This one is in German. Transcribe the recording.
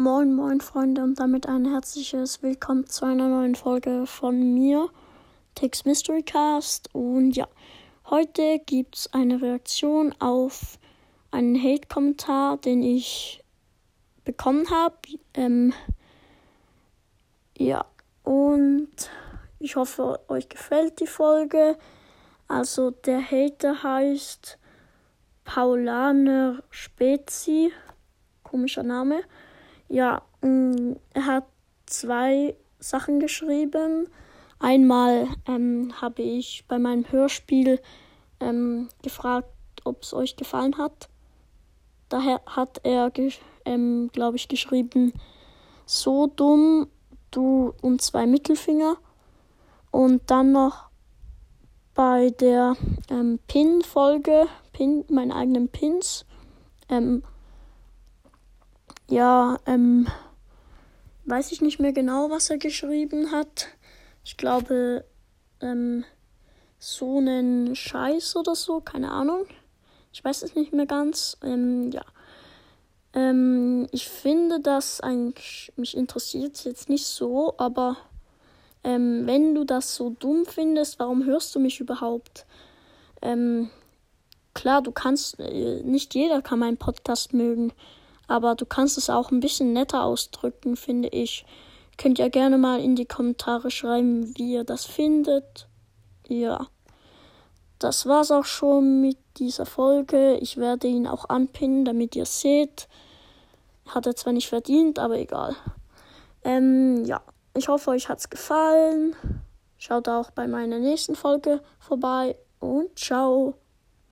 Moin, moin, Freunde, und damit ein herzliches Willkommen zu einer neuen Folge von mir, Tex Mystery Cast. Und ja, heute gibt es eine Reaktion auf einen Hate-Kommentar, den ich bekommen habe. Ähm, ja, und ich hoffe, euch gefällt die Folge. Also, der Hater heißt Paulaner Spezi. Komischer Name. Ja, mm, er hat zwei Sachen geschrieben. Einmal ähm, habe ich bei meinem Hörspiel ähm, gefragt, ob es euch gefallen hat. Daher hat er, ähm, glaube ich, geschrieben, so dumm, du und zwei Mittelfinger. Und dann noch bei der ähm, Pin-Folge, Pin, meinen eigenen Pins, ähm, ja, ähm, weiß ich nicht mehr genau, was er geschrieben hat. Ich glaube, ähm, so einen Scheiß oder so, keine Ahnung. Ich weiß es nicht mehr ganz. Ähm, ja. Ähm, ich finde das eigentlich, mich interessiert jetzt nicht so, aber ähm, wenn du das so dumm findest, warum hörst du mich überhaupt? Ähm, klar, du kannst, äh, nicht jeder kann meinen Podcast mögen, aber du kannst es auch ein bisschen netter ausdrücken, finde ich. Könnt ihr gerne mal in die Kommentare schreiben, wie ihr das findet. Ja. Das war's auch schon mit dieser Folge. Ich werde ihn auch anpinnen, damit ihr seht. Hat er zwar nicht verdient, aber egal. Ähm, ja. Ich hoffe, euch hat's gefallen. Schaut auch bei meiner nächsten Folge vorbei und ciao.